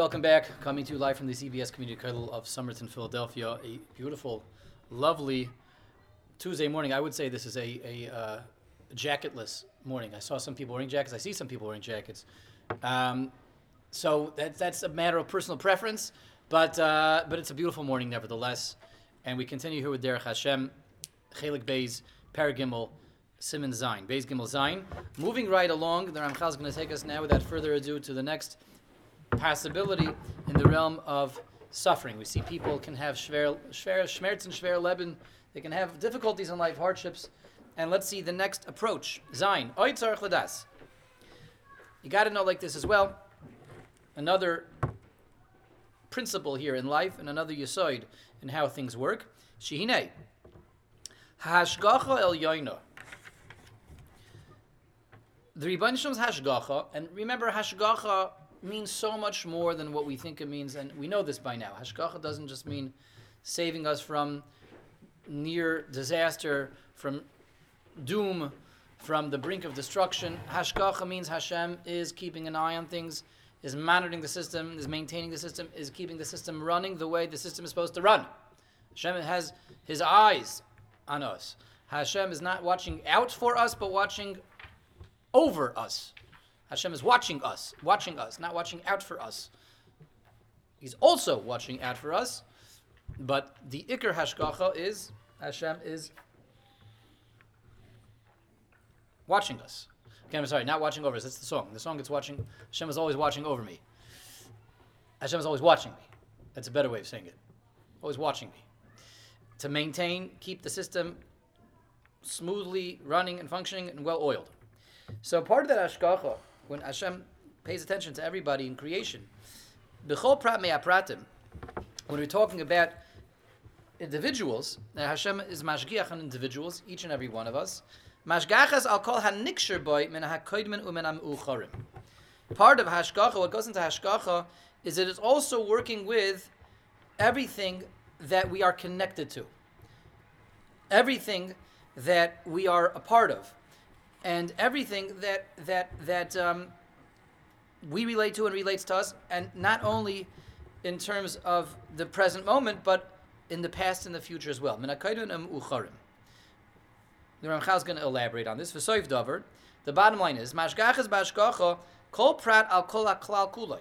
welcome back. Coming to you live from the CBS Community Kollel of Somerton, Philadelphia. A beautiful, lovely Tuesday morning. I would say this is a, a uh, jacketless morning. I saw some people wearing jackets. I see some people wearing jackets. Um, so that, that's a matter of personal preference, but, uh, but it's a beautiful morning nevertheless. And we continue here with Derech Hashem, Chelik Beis, Paragimel, Simon Zain, Beis Gimel Zain. Moving right along, the Ramchal is going to take us now, without further ado, to the next possibility in the realm of suffering. We see people can have schwer, schwer, schmerz and schwer leben. They can have difficulties in life, hardships. And let's see the next approach. Zain. You got to know like this as well. Another principle here in life and another yisoid in how things work. Shihine. Hashgacha el yoino the Rebbeinu hashgacha, and remember, hashgacha means so much more than what we think it means, and we know this by now. Hashgacha doesn't just mean saving us from near disaster, from doom, from the brink of destruction. Hashgacha means Hashem is keeping an eye on things, is monitoring the system, is maintaining the system, is keeping the system running the way the system is supposed to run. Hashem has his eyes on us. Hashem is not watching out for us, but watching over us. Hashem is watching us, watching us, not watching out for us. He's also watching out for us, but the Iker Hashgacha is Hashem is watching us. Okay, I'm sorry, not watching over us. That's the song. The song it's watching. Hashem is always watching over me. Hashem is always watching me. That's a better way of saying it. Always watching me. To maintain, keep the system smoothly running and functioning and well oiled. So part of that ashkacha, when Hashem pays attention to everybody in creation, prat when we're talking about individuals, Hashem is mashgiach on individuals, each and every one of us. Mashgachas al kol hanikshir boy min hakoidmin umen ucharim. Part of hashgacha, what goes into hashgacha, is that it's also working with everything that we are connected to, everything that we are a part of and everything that that that um, we relate to and relates to us, and not only in terms of the present moment, but in the past and the future as well. The Ramchal is going to elaborate on this. Davar, the bottom line is Mashgachas Kol Prat Al Kol Klal.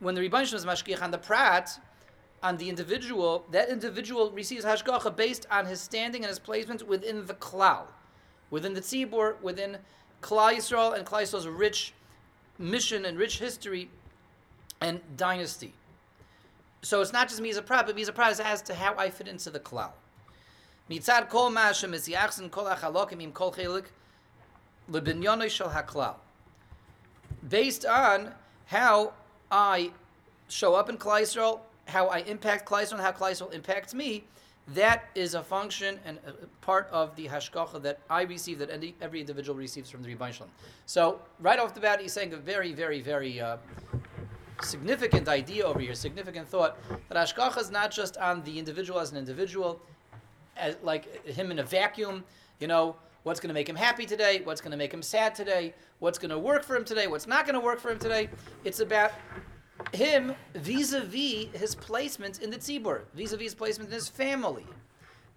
When the Rebbeinu is Mashgiach on the Prat, on the individual, that individual receives Hashgacha based on his standing and his placement within the Klal within the Tzibur, within Klal Yisrael and Klal Yisrael's rich mission and rich history and dynasty. So it's not just me as a prat, but me as a prat as to how I fit into the Klal. Mitzad kol ma'ashem is yachsin kol achalokim im kol chelik lebinyonoi shel haklal. Based on how I show up in Klal Yisrael, how I impact Klal Yisrael, and how Klal Yisrael impacts me, that is a function and a part of the hashgacha that I receive, that any, every individual receives from the Rebbein Shalom. So right off the bat, he's saying a very, very, very uh, significant idea over here, significant thought that hashgacha is not just on the individual as an individual, as like him in a vacuum. You know, what's going to make him happy today? What's going to make him sad today? What's going to work for him today? What's not going to work for him today? It's about him vis-a-vis his placement in the tzibur, vis-a-vis his placement in his family,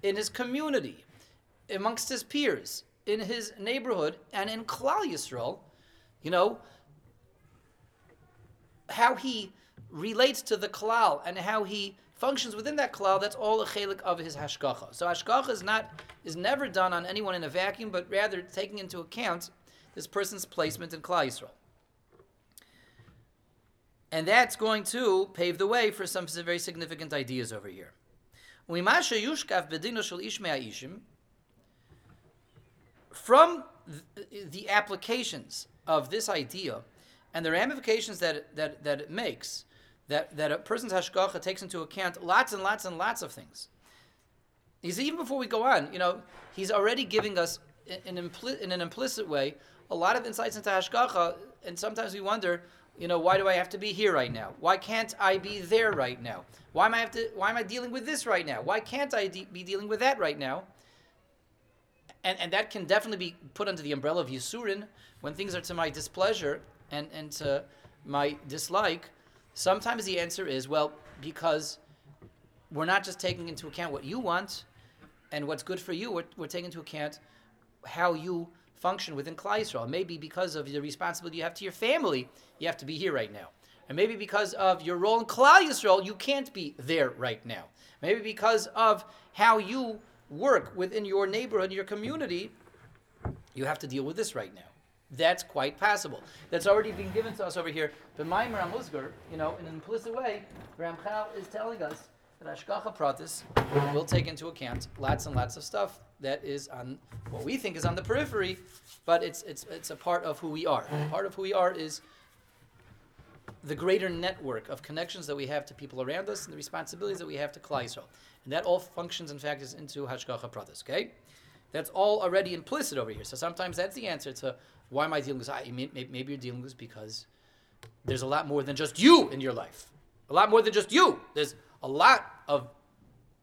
in his community, amongst his peers, in his neighborhood, and in Klal Yisrael, you know, how he relates to the klal and how he functions within that klal, that's all a chelik of his hashgacha. So hashgacha is not is never done on anyone in a vacuum, but rather taking into account this person's placement in klal Yisrael. And that's going to pave the way for some very significant ideas over here. From the applications of this idea and the ramifications that, that, that it makes, that, that a person's hashgacha takes into account lots and lots and lots of things. He's even before we go on, you know, he's already giving us in, impli- in an implicit way a lot of insights into hashgacha, and sometimes we wonder, you know, why do I have to be here right now? Why can't I be there right now? Why am I have to? Why am I dealing with this right now? Why can't I de- be dealing with that right now? And and that can definitely be put under the umbrella of Yisurin when things are to my displeasure and and to my dislike. Sometimes the answer is, well, because we're not just taking into account what you want and what's good for you, we're, we're taking into account how you function within Klal Yisrael. Maybe because of the responsibility you have to your family, you have to be here right now. And maybe because of your role in Klal Yisrael, you can't be there right now. Maybe because of how you work within your neighborhood, your community, you have to deal with this right now. That's quite possible. That's already been given to us over here. But Maimer Amuzgar, you know, in an implicit way, Ramchal is telling us that Ashkacha Pratis will take into account lots and lots of stuff that is on what we think is on the periphery, but it's it's it's a part of who we are. Part of who we are is the greater network of connections that we have to people around us and the responsibilities that we have to Klal Yisrael. And that all functions and factors into Hashgacha Pratis, okay? That's all already implicit over here. So sometimes that's the answer to why am I dealing with this? Maybe you're dealing with this because there's a lot more than just you in your life. A lot more than just you. There's a lot of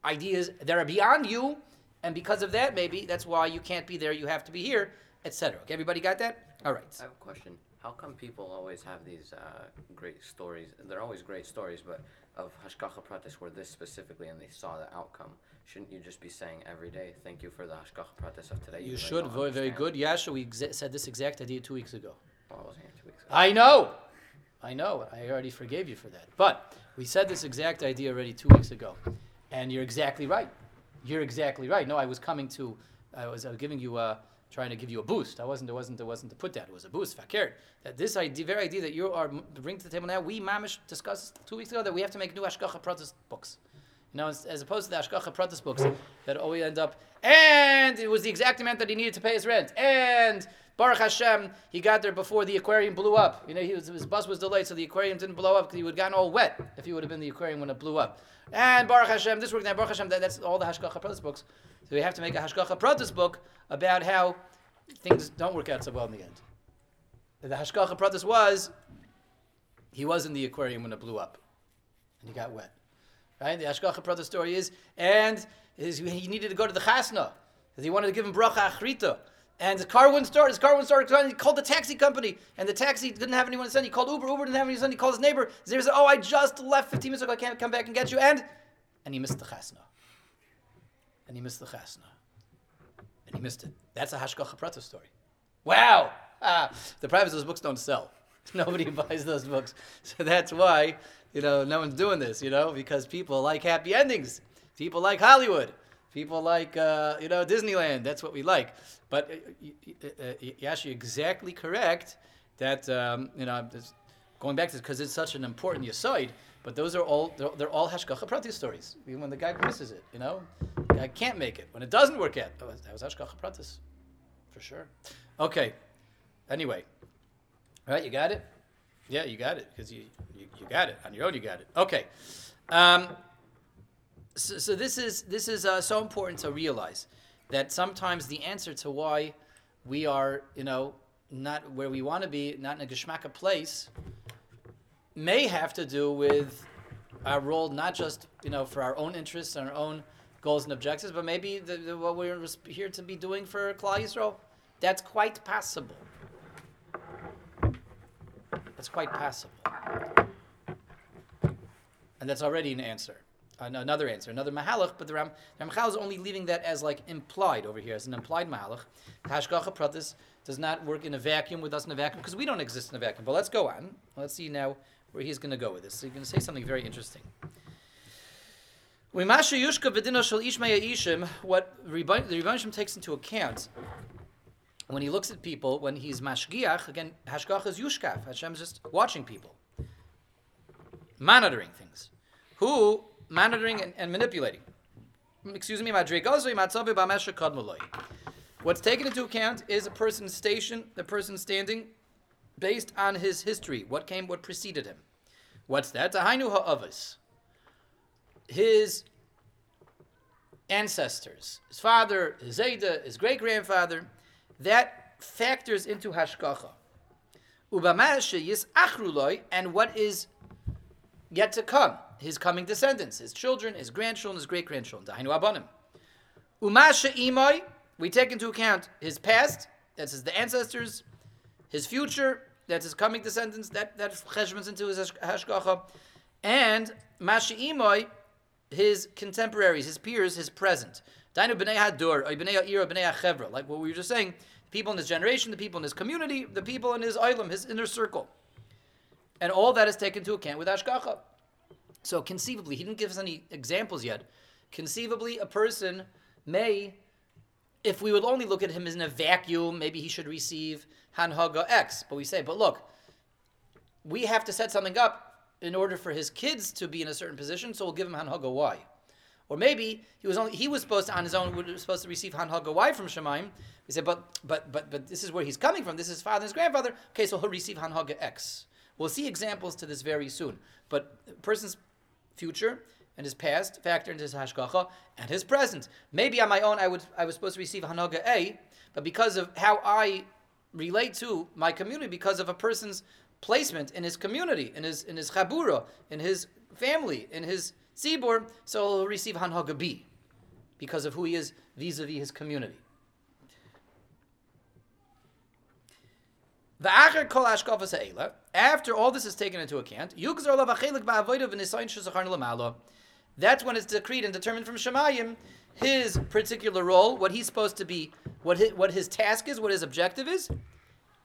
ideas that are beyond you, and because of that, maybe that's why you can't be there. You have to be here, etc. Okay, everybody got that? All right. I have a question. How come people always have these uh, great stories? They're always great stories, but of Hashgacha Pratis where this specifically and they saw the outcome. Shouldn't you just be saying every day, thank you for the Hashgacha Pratis of today? You should. Very, very good. Yasha, we exa- said this exact idea two weeks ago. Well, I wasn't here two weeks ago. I know. I know. I already forgave you for that. But we said this exact idea already two weeks ago. And you're exactly right. You're exactly right. No, I was coming to, I was, giving you a, trying to give you a boost. I wasn't, it wasn't, it wasn't to put that. It was a boost, fakir. That this idea, very idea that you are bringing to the table now, we, mamish, discussed two weeks ago that we have to make new Ashkacha Pratis books. You know, as, as opposed to the Ashkacha Pratis books that always end up, and it was the exact amount that he needed to pay his rent, and Baruch Hashem, he got there before the aquarium blew up. You know, was, his bus was delayed, so the aquarium didn't blow up because he would have gotten all wet if he would have been in the aquarium when it blew up. And Baruch Hashem, this worked now. Baruch Hashem, that, that's all the Hashgacha Pratis books. So we have to make a Hashgacha Pratis book about how things don't work out so well in the end. The Hashgacha Pratis was, he was in the aquarium when it blew up, and he got wet. Right? The Hashgacha Pratis story is, and his, he needed to go to the Chasna, because he wanted to give him bracha achrita. And his car wouldn't start. His car wouldn't start. He called the taxi company, and the taxi didn't have anyone to send. He called Uber. Uber didn't have anyone to send. He called his neighbor. His neighbor said, "Oh, I just left 15 minutes ago. I can't come back and get you." And and he missed the chasna. And he missed the chasna. And he missed it. That's a Hashgacha Prata story. Wow! Ah, the private those books don't sell. Nobody buys those books, so that's why you know no one's doing this. You know because people like happy endings. People like Hollywood. People like, uh, you know, Disneyland. That's what we like. But uh, uh, uh you're actually exactly correct that, um, you know, going back to because it's such an important aside. But those are all, they're, they're all Hashgacha Prati stories. Even when the guy misses it, you know, guy can't make it. When it doesn't work out, oh, that was Hashgacha Pratis. For sure. Okay. Anyway. All right, you got it? Yeah, you got it because you, you, you got it. On your own, you got it. Okay. Um, so, so this is this is uh, so important to realize that sometimes the answer to why we are, you know, not where we want to be, not in a geschmacka place, may have to do with our role, not just you know for our own interests and our own goals and objectives, but maybe the, the, what we're here to be doing for Klal Yisrael. That's quite possible. That's quite possible, and that's already an answer Uh, another answer, another mahalach, but the Ram, Ramchal is only leaving that as like implied over here, as an implied mahalach. Hashgacha pratis does not work in a vacuum with us in a vacuum because we don't exist in a vacuum. But let's go on. Let's see now where he's going to go with this. So he's going to say something very interesting. What the Rebbeinu takes into account when he looks at people, when he's mashgiach, again, hashgach is yushkaf. Is just watching people, monitoring things. Who monitoring and, and manipulating. Mm, excuse me, What's taken into account is a person's station, the person standing, based on his history. What came, what preceded him. What's that? Tahainu ha'avos. His ancestors, his father, his Zayda, his great grandfather, that factors into hashkacha. And what is yet to come his coming descendants, his children, his grandchildren, his great grandchildren. Dahainu abanim. Umasha imai, we take into account his past, that's his, the ancestors, his future, that's his coming descendants, that that cheshbons into his hashgacha, and Mashi'imoy, his contemporaries, his peers, his present. Dainu b'nei hadur, b'nei ha'ira, b'nei ha'chevra, like what we were just saying, the people in his generation, the people in his community, the people in his island, his inner circle. And all that is taken into account with hashgacha. So conceivably, he didn't give us any examples yet. Conceivably, a person may, if we would only look at him as in a vacuum, maybe he should receive Hanhaga X. But we say, but look, we have to set something up in order for his kids to be in a certain position, so we'll give him Hanhaga Y. Or maybe he was only he was supposed to on his own was supposed to receive Hanhaga Y from Shemaim. We said, but but but but this is where he's coming from. This is his father and his grandfather. Okay, so he'll receive Hanhaga X. We'll see examples to this very soon. But person's future and his past factor into his hashgacha and his present. Maybe on my own I would I was supposed to receive Hanaga A, but because of how I relate to my community, because of a person's placement in his community, in his in his chabura, in his family, in his tzibur, so he'll receive Hanaga B, because of who he is vis-a-vis his community. After all this is taken into account, that's when it's decreed and determined from Shemayim his particular role, what he's supposed to be, what his, what his task is, what his objective is,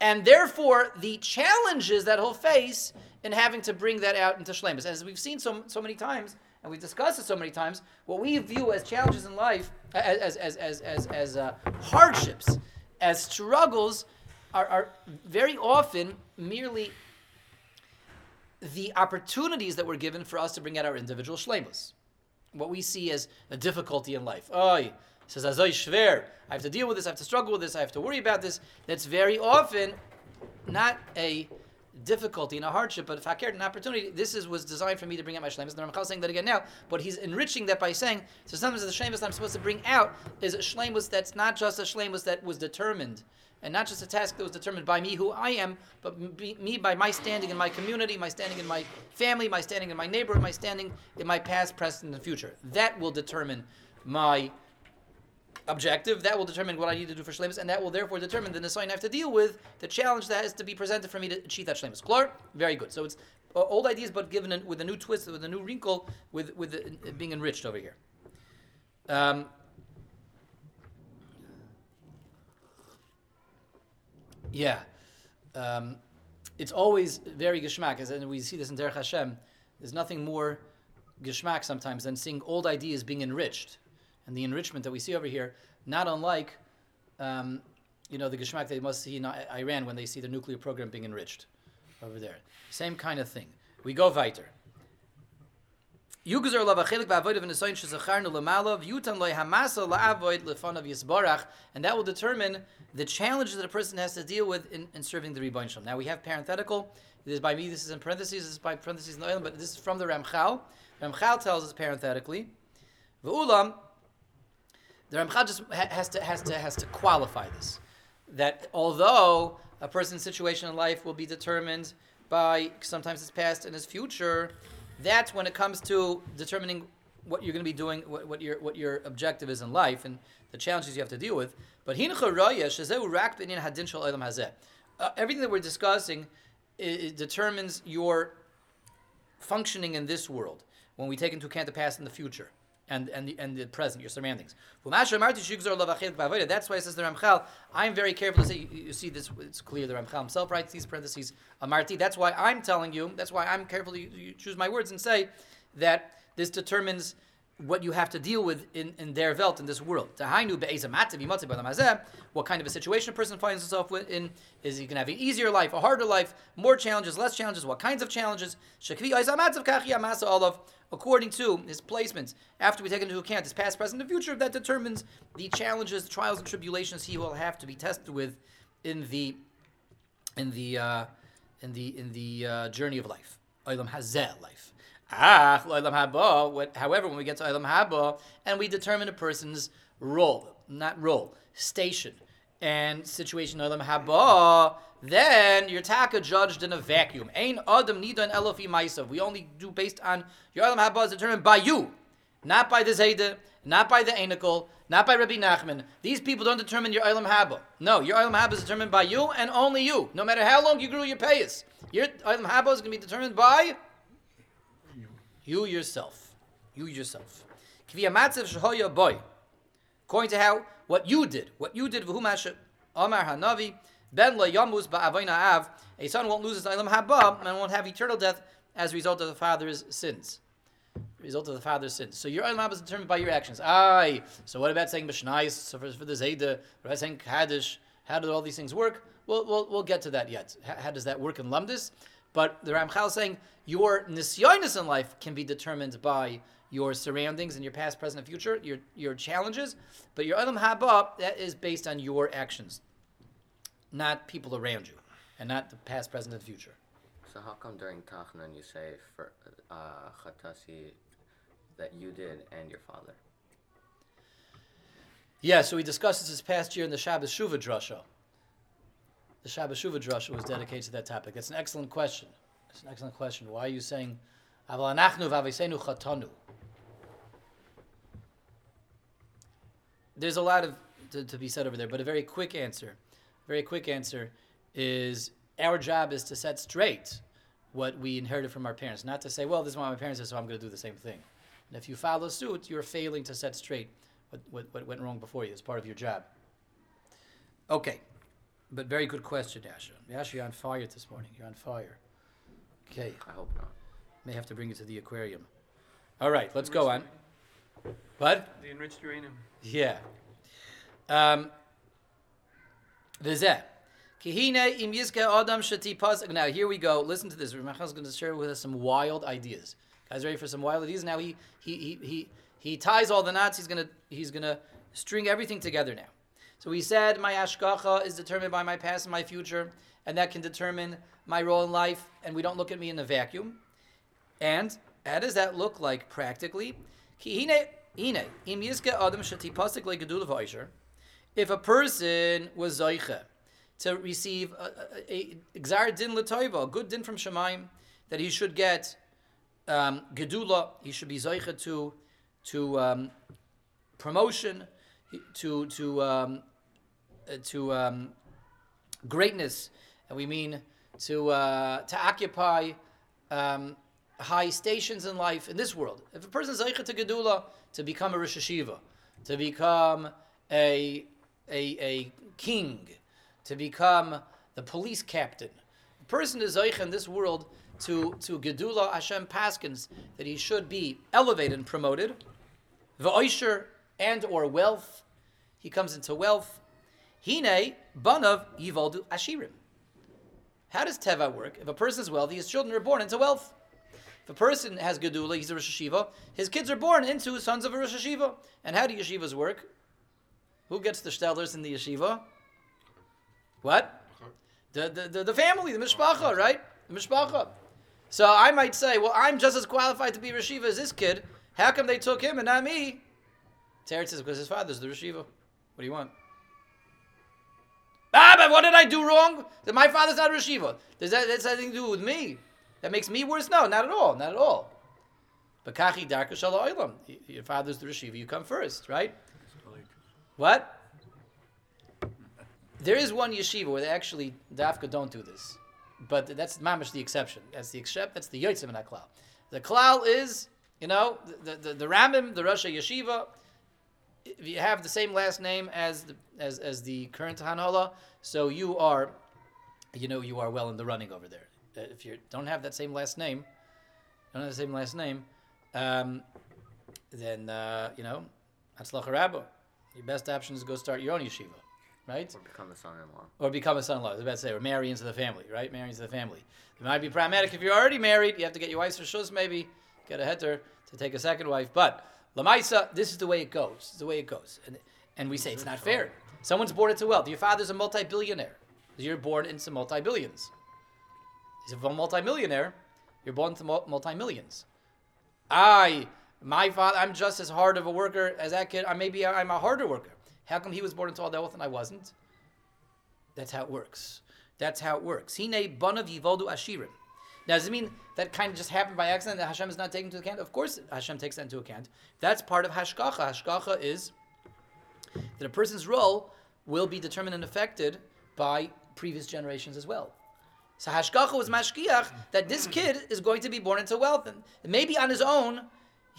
and therefore the challenges that he'll face in having to bring that out into Shlemus. As we've seen so, so many times, and we've discussed it so many times, what we view as challenges in life, as, as, as, as, as uh, hardships, as struggles, are, are very often merely the opportunities that were given for us to bring out our individual shlemus. What we see as a difficulty in life. Oh, says Azoy Shver. I have to deal with this, I have to struggle with this, I have to worry about this. That's very often not a difficulty and a hardship, but a fakir, an opportunity. This is was designed for me to bring out my shlemus. And Ramchal is saying that again now, but he's enriching that by saying, so sometimes the shlemus I'm supposed to bring out is a shlemus that's not just a shlemus that was determined and not just a task that was determined by me, who I am, but me by my standing in my community, my standing in my family, my standing in my neighborhood, my standing in my past, present, and future. That will determine my objective. That will determine what I need to do for shlemus, and that will therefore determine the nisayin I have to deal with, the challenge that has to be presented for me to achieve that shlemus. Clear? Very good. So it's uh, old ideas, but given with a new twist, with a new wrinkle, with with it being enriched over here. Um, Yeah. Um, it's always very geschmack, and we see this in Derech Hashem. There's nothing more geschmack sometimes than seeing old ideas being enriched. And the enrichment that we see over here, not unlike, um, you know, the geschmack they must see in Iran when they see the nuclear program being enriched over there. Same kind of thing. We go weiter. Yugzer lav achelik ba'avoid nesoin shezacharnu lemalav yutan loy hamasa la'avoid lefanav yisbarach, and that will determine the challenges that a person has to deal with in, in serving the Rebbein Shalom. Now we have parenthetical. This is by me. This is in parentheses. This is by parentheses in the oil, but this is from the Ramchal. Ramchal tells us parenthetically, v'ulam. The Ramchal just has to has to has to qualify this that although a person's situation in life will be determined by sometimes his past and his future, that's when it comes to determining what you're going to be doing, what, what, your what your objective is in life, and the challenges you have to deal with. But uh, everything that we're discussing it, determines your functioning in this world when we take into account the past and the future and, and, the, and the present, your surroundings. That's why it says the Ramchal, I'm very careful to say, you, you, see this, it's clear the Ramchal himself writes these parentheses, Amarti. That's why I'm telling you, that's why I'm careful to choose my words and say that this determines what you have to deal with in, in their Welt, in this world. What kind of a situation a person finds himself in? Is he going to have an easier life, a harder life, more challenges, less challenges? What kinds of challenges? According to his placements, after we take into account his past, present, and future, that determines the challenges, trials, and tribulations he will have to be tested with in the in the uh, in the in the uh, journey of life, life. However, when we get to Olam Haba and we determine a person's role, not role, station, and situation Olam Haba, then your taka judged in a vacuum. Ain adam nidan elofi maisav. We only do based on your Olam Haba is determined by you. not by the Zayda, not by the Enikol, not by Rabbi Nachman. These people don't determine your Olam Haba. No, your Olam Haba is determined by you and only you. No matter how long you grew your payas, your Olam Haba is going to be determined by you yourself. You yourself. According to how what you did, what you did, Amar Hanavi, Ben la av. A son won't lose his ilam Habab and won't have eternal death as a result of the father's sins. Result of the father's sins. So your ilam is determined by your actions. Aye. So what about saying mishnayis? So for, for the zayda, what about saying kaddish? How do all these things work? We'll, we'll, we'll get to that yet. How, how does that work in lamdis? But the Ramchal is saying your nisyonis in life can be determined by your surroundings and your past, present, and future, your your challenges. But your ilam haba that is based on your actions not people around you, and not the past, present, and future. So how come during Tachnan you say for uh, Chatasi that you did and your father? Yeah, so we discussed this this past year in the Shabbos Shuva Drasha. The Shabbos Shuva Drasha was dedicated to that topic. That's an excellent question. It's an excellent question. Why are you saying Aval anachnu v'avisenu chatanu? There's a lot of to, to be said over there, but a very quick answer very quick answer is our job is to set straight what we inherited from our parents, not to say, well, this is what my parents did, so I'm going to do the same thing. And if you follow suit, you're failing to set straight what, what, what went wrong before you. It's part of your job. Okay, but very good question, Asha. Asha, you're on fire this morning. You're on fire. Okay. I hope not. May have to bring you to the aquarium. All right, let's go on. What? The enriched uranium. Yeah. Um, Vizeh. Kihine im adam shati Now here we go. Listen to this. Ramachal is going to share with us some wild ideas. Guys, ready for some wild ideas? Now he he he he he ties all the knots. He's gonna he's gonna string everything together now. So we said my ashkacha is determined by my past and my future, and that can determine my role in life. And we don't look at me in a vacuum. And how does that look like practically? If a person was zoiche to receive a, gzar din a good din from Shemaim, that he should get um, gedula, he should be zoiche to to um, promotion, to to um, to um, greatness, and we mean to uh, to occupy um, high stations in life in this world. If a person is to gedula, to become a rosh to become a a, a king, to become the police captain. The person is in this world to, to Gedula Hashem Paskins that he should be elevated and promoted. V'oisher and or wealth. He comes into wealth. Hine banav yivoldu ashirim. How does Teva work? If a person is wealthy, his children are born into wealth. If a person has Gedula, he's a Rosh Hashiva, his kids are born into sons of a Rosh Hashiva. And how do yeshivas work? Who gets the stellars in the yeshiva? What? The, the, the, the family, the mishpacha, right? The mishpacha. So I might say, well, I'm just as qualified to be Rashiva as this kid. How come they took him and not me? Teretz says, because his father's the Rashiva. What do you want? What did I do wrong? That my father's not a Rashiva. Does that has anything to do with me? That makes me worse? No, not at all. Not at all. But kachi darka shala Your father's the Rashiva. You come first, right? What? There is one yeshiva where they actually dafka don't do this, but that's mamish the exception. That's the except. That's the yotzim that klal. The klal is, you know, the the, the Ramim, the Rosh Yeshiva. If you have the same last name as the as, as the current Hanhola, so you are, you know, you are well in the running over there. Uh, if you don't have that same last name, don't have the same last name, um, then uh, you know, that's lacharabo. Your best option is to go start your own yeshiva, right? Or become a son-in-law. Or become a son-in-law. I was about to say, or marry into the family, right? Marry into the family. It might be pragmatic if you're already married. You have to get your wife's shus, maybe get a heter to take a second wife. But lamaisa, this is the way it goes. This is the way it goes, and and we say it's not fair. Someone's born into wealth. Your father's a multi-billionaire. You're born into multi-billions. He's a multi-millionaire. You're born into multi-millions. I my father, I'm just as hard of a worker as that kid. I maybe I'm a harder worker. How come he was born into all that wealth and I wasn't? That's how it works. That's how it works. Hine banav yivoldu ashirim. Now, does it mean that kind of just happened by accident that Hashem is not taking into account? Of course, Hashem takes that into account. That's part of hashgacha. Hashgacha is that a person's role will be determined and affected by previous generations as well. So hashgacha was mashkiach that this kid is going to be born into wealth, and maybe on his own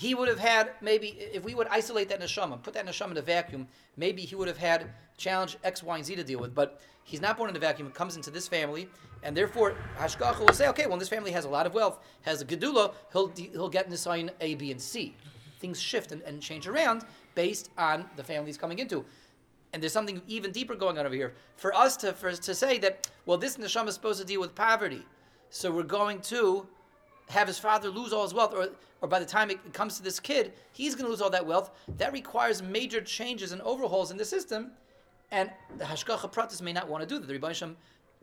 he would have had maybe if we would isolate that neshama, put that neshama in a vacuum, maybe he would have had challenge X, Y, and Z to deal with. But he's not born in a vacuum; it comes into this family, and therefore Hashgacha will say, okay, well, this family has a lot of wealth, has a gedula, he'll he'll get Nisayan A, B, and C. Things shift and, and change around based on the family he's coming into. And there's something even deeper going on over here. For us to for, to say that, well, this neshama is supposed to deal with poverty, so we're going to have his father lose all his wealth, or, or by the time it comes to this kid, he's going to lose all that wealth. That requires major changes and overhauls in the system, and the Hashgacha Pratis may not want to do that. The Rebbeinu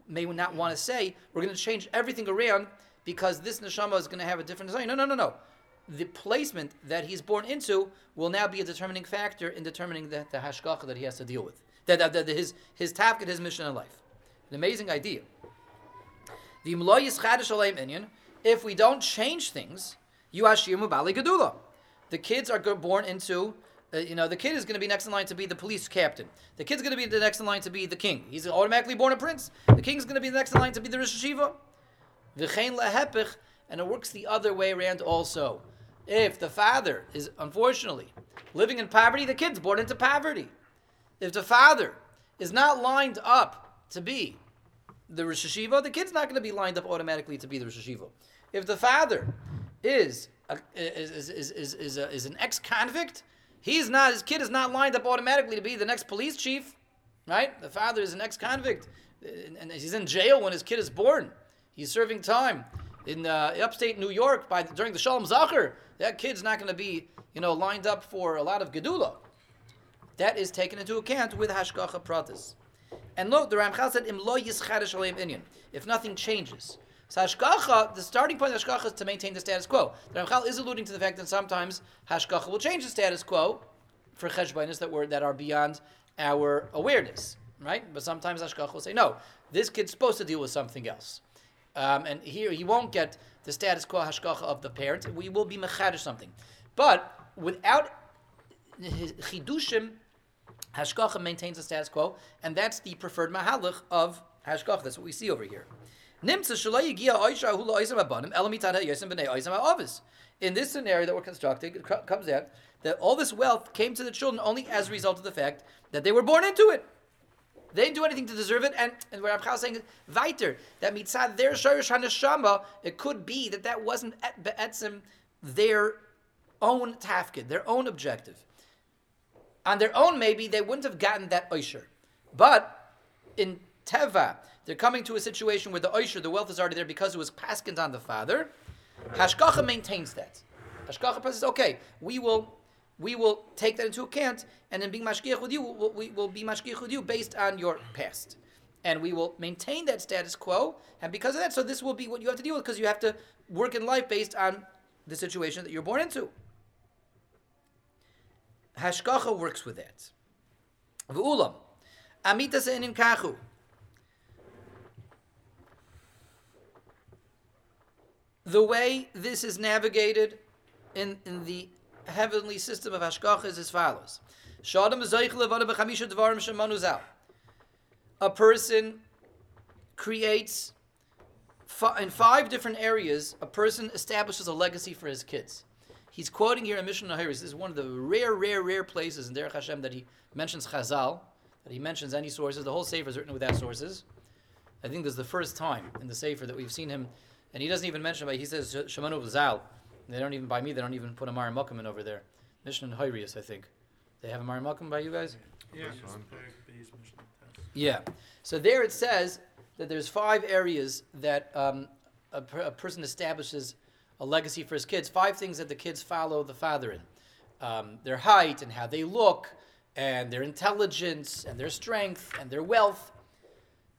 may not want to say, we're going to change everything around because this neshama is going to have a different design. No, no, no, no. The placement that he's born into will now be a determining factor in determining the, the hashgacha that he has to deal with. That, that, that his his tafkid, his mission in life. An amazing idea. The if we don't change things, you ashir mubali. The kids are born into, uh, you know, the kid is going to be next in line to be the police captain. The kid's going to be the next in line to be the king. He's automatically born a prince. The king's going to be the next in line to be the Rosh. V'chein lehepich, and it works the other way around also. If the father is unfortunately living in poverty, the kid's born into poverty. If the father is not lined up to be the Rosh Hashiva, the kid's not going to be lined up automatically to be the Rosh Hashiva. If the father is a, is, is, is, is, a, is an ex-convict, he's not his kid is not lined up automatically to be the next police chief, right? The father is an ex-convict, and he's in jail when his kid is born. He's serving time in uh, upstate New York by during the Shalom Zacher. That kid's not going to be you know lined up for a lot of gedula. That is taken into account with hashgacha pratis. And look, the Ramchal said, "Im lo inyan." If nothing changes, so hashgacha, the starting point of hashgacha is to maintain the status quo. The Ramchal is alluding to the fact that sometimes hashgacha will change the status quo for cheshbainis that were that are beyond our awareness, right? But sometimes hashgacha will say, no, this kid's supposed to deal with something else, um, and here he won't get the status quo hashgacha of the parent. We will be mechadish something, but without chidushim, hashgacha maintains the status quo, and that's the preferred mahalach of hashgacha. That's what we see over here. In this scenario that we're constructing, it comes out that all this wealth came to the children only as a result of the fact that they were born into it. They didn't do anything to deserve it, and, and what Ramchal is saying weiter, that mitzad their shayrish haneshama, it could be that that wasn't be'etzim their own tafkid, their own objective. On their own, maybe they wouldn't have gotten that oisher. But in teva, they're coming to a situation where the oisher, the wealth is already there because it was paskins on the father. Hashgacha maintains that. Hashgacha says, okay, we will we will take that into account, and then being mashgiach with you, we'll, we will be mashgiach with you based on your past. And we will maintain that status quo, and because of that, so this will be what you have to deal with, because you have to work in life based on the situation that you're born into. Hashgacha works with that. V'ulam, amita se'enim kachu. the way this is navigated in, in the heavenly system of Hashgacha is as follows. A person creates in five different areas, a person establishes a legacy for his kids. He's quoting here in Mishnah Nahiris. This is one of the rare, rare, rare places in Derech Hashem that he mentions Chazal, that he mentions any sources. The whole Sefer is written without sources. I think this is the first time in the Sefer that we've seen him and he doesn't even mention, but he says Shemanu Zal. They don't even by me. They don't even put a Mara in over there. Mishnah and Hyrius, I think. They have a Mara by you guys. Yeah. Yeah. So there it says that there's five areas that um, a, a, person establishes a legacy for his kids. Five things that the kids follow the father in: um, their height and how they look, and their intelligence, and their strength, and their wealth.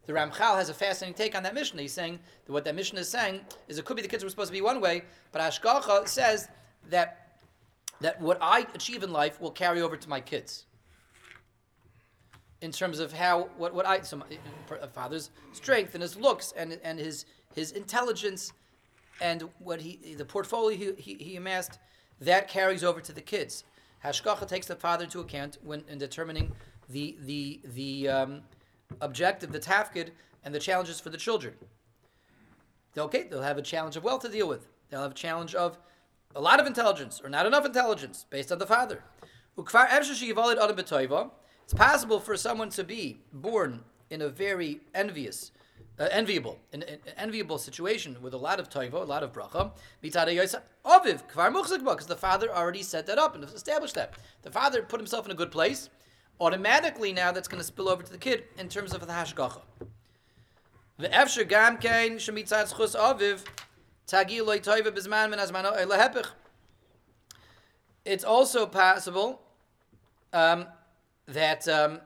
The Ramchal has a fascinating take on that Mishnah. He's saying that what that Mishnah is saying is it could be the kids were supposed to be one way, but Ashkacha says that that what I achieve in life will carry over to my kids. In terms of how what, what I so my, a father's strength and his looks and and his his intelligence and what he the portfolio he, he, he amassed that carries over to the kids. Hashgacha takes the father into account when in determining the the the um, objective, the tafkid, and the challenges for the children. Okay, they'll have a challenge of wealth to deal with. They'll have a challenge of a lot of intelligence or not enough intelligence based on the father. It's possible for someone to be born in a very envious, uh, enviable, an, an, enviable situation with a lot of toivo, a lot of bracha. Aviv, because the father already set that up and established that. The father put himself in a good place. Automatically, now that's going to spill over to the kid in terms of the hashgacha. The efsher gam kein shemitzat schus aviv tagi loy toive bizman min azmano elehepich. It's also possible um, that um,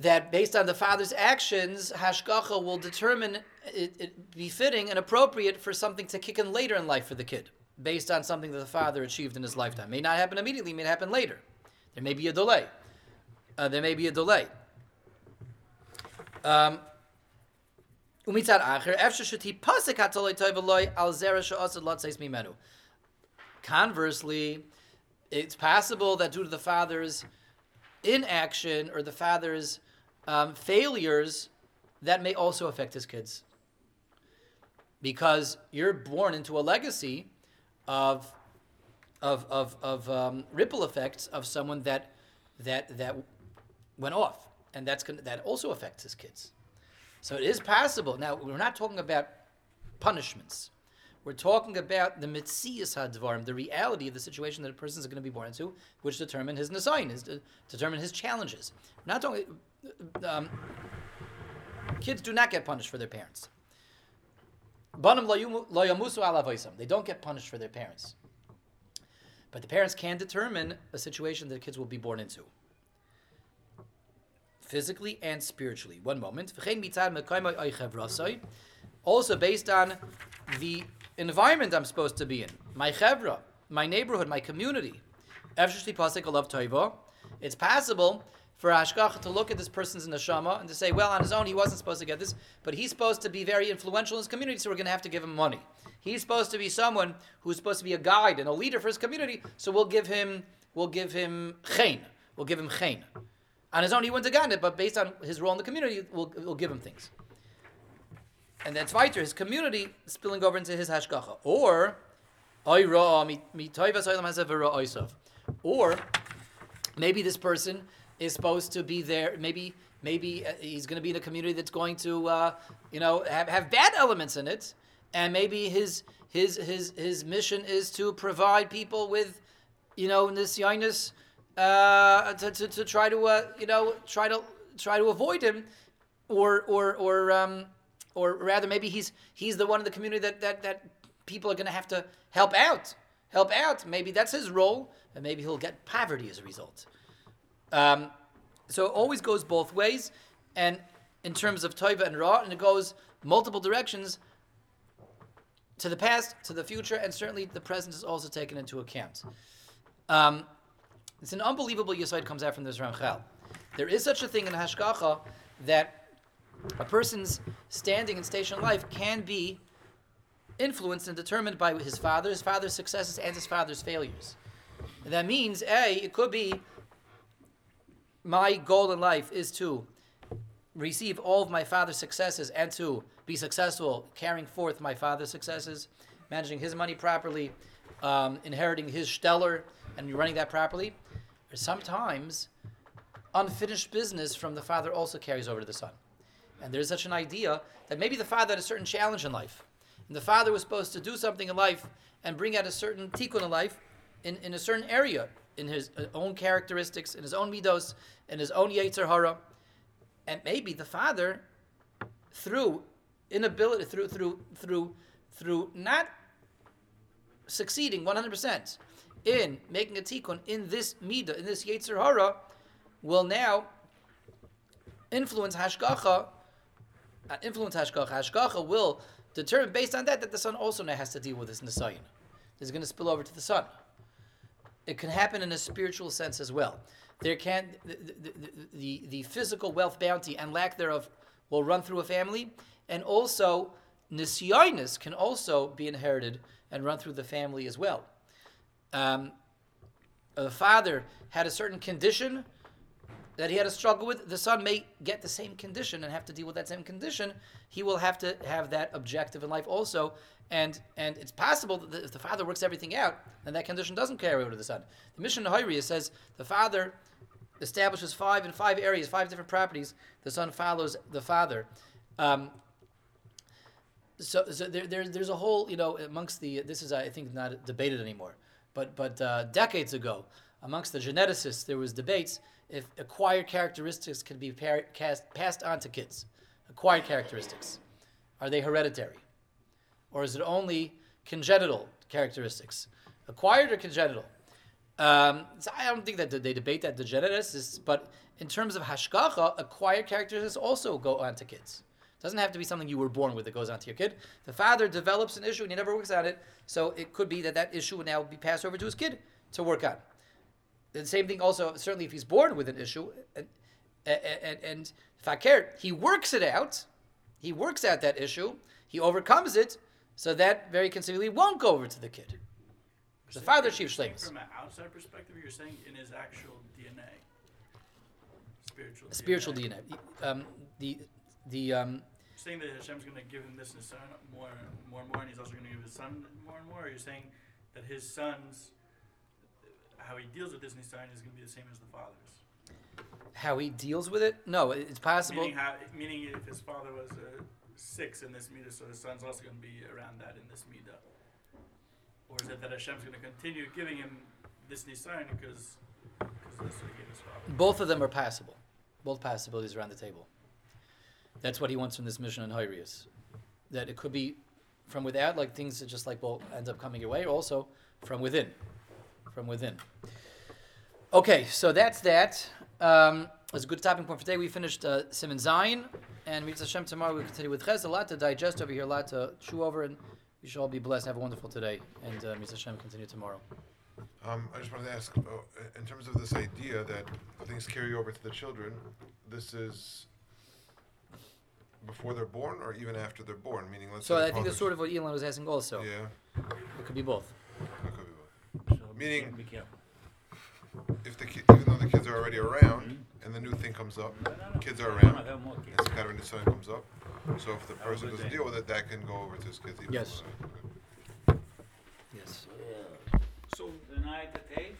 that based on the father's actions, hashgacha will determine it, it befitting and appropriate for something to kick in later in life for the kid, based on something that the father achieved in his lifetime. May not happen immediately, may happen later. There may be a delay. Uh, there may be a delay. Um, Conversely, it's possible that due to the father's inaction or the father's um, failures, that may also affect his kids. Because you're born into a legacy of, of, of, of um, ripple effects of someone that, that, that went off. And that's gonna, that also affects his kids. So it is possible. Now, we're not talking about punishments. We're talking about the mitzias hadvarim, the reality of the situation that a person is going to be born into, which determine his nasayin, his determine his challenges. Not talking. Um, kids do not get punished for their parents. They don't get punished for their parents. But the parents can determine a situation that kids will be born into. Physically and spiritually. One moment. Also based on the environment I'm supposed to be in, my chevra, my neighborhood, my community. It's possible for Ashkach to look at this person's neshama and to say, well, on his own, he wasn't supposed to get this, but he's supposed to be very influential in his community, so we're going to have to give him money. He's supposed to be someone who's supposed to be a guide and a leader for his community, so we'll give him, we'll give him chen. We'll give him chen. On his own, he wouldn't have gotten it, but based on his role in the community, we'll, we'll give him things and that's weiter his community spilling over into his hashgacha. Or or maybe this person is supposed to be there. Maybe maybe uh, he's going to be in a community that's going to uh, you know have, have bad elements in it, and maybe his his his his mission is to provide people with you know this yinus uh, to, to, to try to uh, you know try to try to avoid him or or or um, or rather maybe he's he's the one in the community that that, that people are going to have to help out help out maybe that's his role and maybe he'll get poverty as a result um, so it always goes both ways and in terms of toiva and ra and it goes multiple directions to the past to the future and certainly the present is also taken into account um, it's an unbelievable yisoid comes out from this Ramchal. There is such a thing in Hashgacha that a person's standing and station in life can be influenced and determined by his father, his father's successes, and his father's failures. That means, A, it could be my goal in life is to receive all of my father's successes and to be successful carrying forth my father's successes, managing his money properly, um, inheriting his stellar, and running that properly. Sometimes unfinished business from the father also carries over to the son. And there's such an idea that maybe the father had a certain challenge in life. And the father was supposed to do something in life and bring out a certain tikkun in life in, in a certain area, in his uh, own characteristics, in his own midos, in his own yetzer hara. And maybe the father, through inability, through, through, through, through not succeeding 100% in making a tikkun in this midah, in this yetzer hara, will now influence hashgacha uh, influence hashgacha. Hashgacha will determine based on that that the son also now has to deal with this nisayin. This is going to spill over to the son. It can happen in a spiritual sense as well. There can the, the, the, the physical wealth bounty and lack thereof will run through a family, and also nisyonis can also be inherited and run through the family as well. Um, the father had a certain condition that he had a struggle with. The son may get the same condition and have to deal with that same condition. He will have to have that objective in life also. And and it's possible that if the father works everything out, then that condition doesn't carry over to the son. The mission Mishnah Hayriya says the father establishes five in five areas, five different properties. The son follows the father. Um, so, so there, there, there's a whole, you know, amongst the, this is, I think, not debated anymore, but, but uh, decades ago, amongst the geneticists, there was debates if acquired characteristics can be par- cast, passed on to kids. Acquired characteristics. Are they hereditary? Or is it only congenital characteristics? Acquired or congenital? Um, so I don't think that they debate that the but in terms of hashgacha, acquired characteristics also go on to kids. It doesn't have to be something you were born with that goes on to your kid. The father develops an issue and he never works on it, so it could be that that issue would now be passed over to his kid to work on. The same thing also, certainly if he's born with an issue, and, and, and fakir, he works it out, he works out that issue, he overcomes it, so that very conceivably won't go over to the kid. The father chief. From an outside perspective, you're saying in his actual DNA, spiritual. Spiritual DNA. Um, the the um, Saying that Hashem's going to give him this and his son more, more and more, and he's also going to give his son more and more. Or you're saying that his son's how he deals with this Nisayon is going to be the same as the father's. how he deals with it. No, it's possible. Meaning, how, meaning if his father was a six in this midah, so his son's also going to be around that in this midah. Or is it that Hashem's going to continue giving him this Nisayon because because that's what he gave his father? Both of them are possible. Both possibilities around the table. That's what he wants from this mission in Hyrius. That it could be from without, like things that just like will end up coming your way, or also from within. From within. Okay, so that's that. Um, it's a good stopping point for today. We finished uh, Siman Zayin, and Mitzvah Hashem tomorrow we'll continue with Ches. A lot to digest over here, a lot to chew over, and we should all be blessed. Have a wonderful today, and uh, Mitzvah Hashem continue tomorrow. Um, I just wanted to ask, uh, in terms of this idea that things carry over to the children, this is before they're born or even after they're born? Meaning, let's So I think that's sort of what Elon was asking also. Yeah, It could be both. that could be both. So Meaning- Be careful. If the ki- even though the kids are already around and the new thing comes up, No, no, no. kids are around, wanna have and the kind of son comes up. So if the person doesn't day. deal with it, that can go over to his kids. Even Yes. more. Yes. So The night at eight,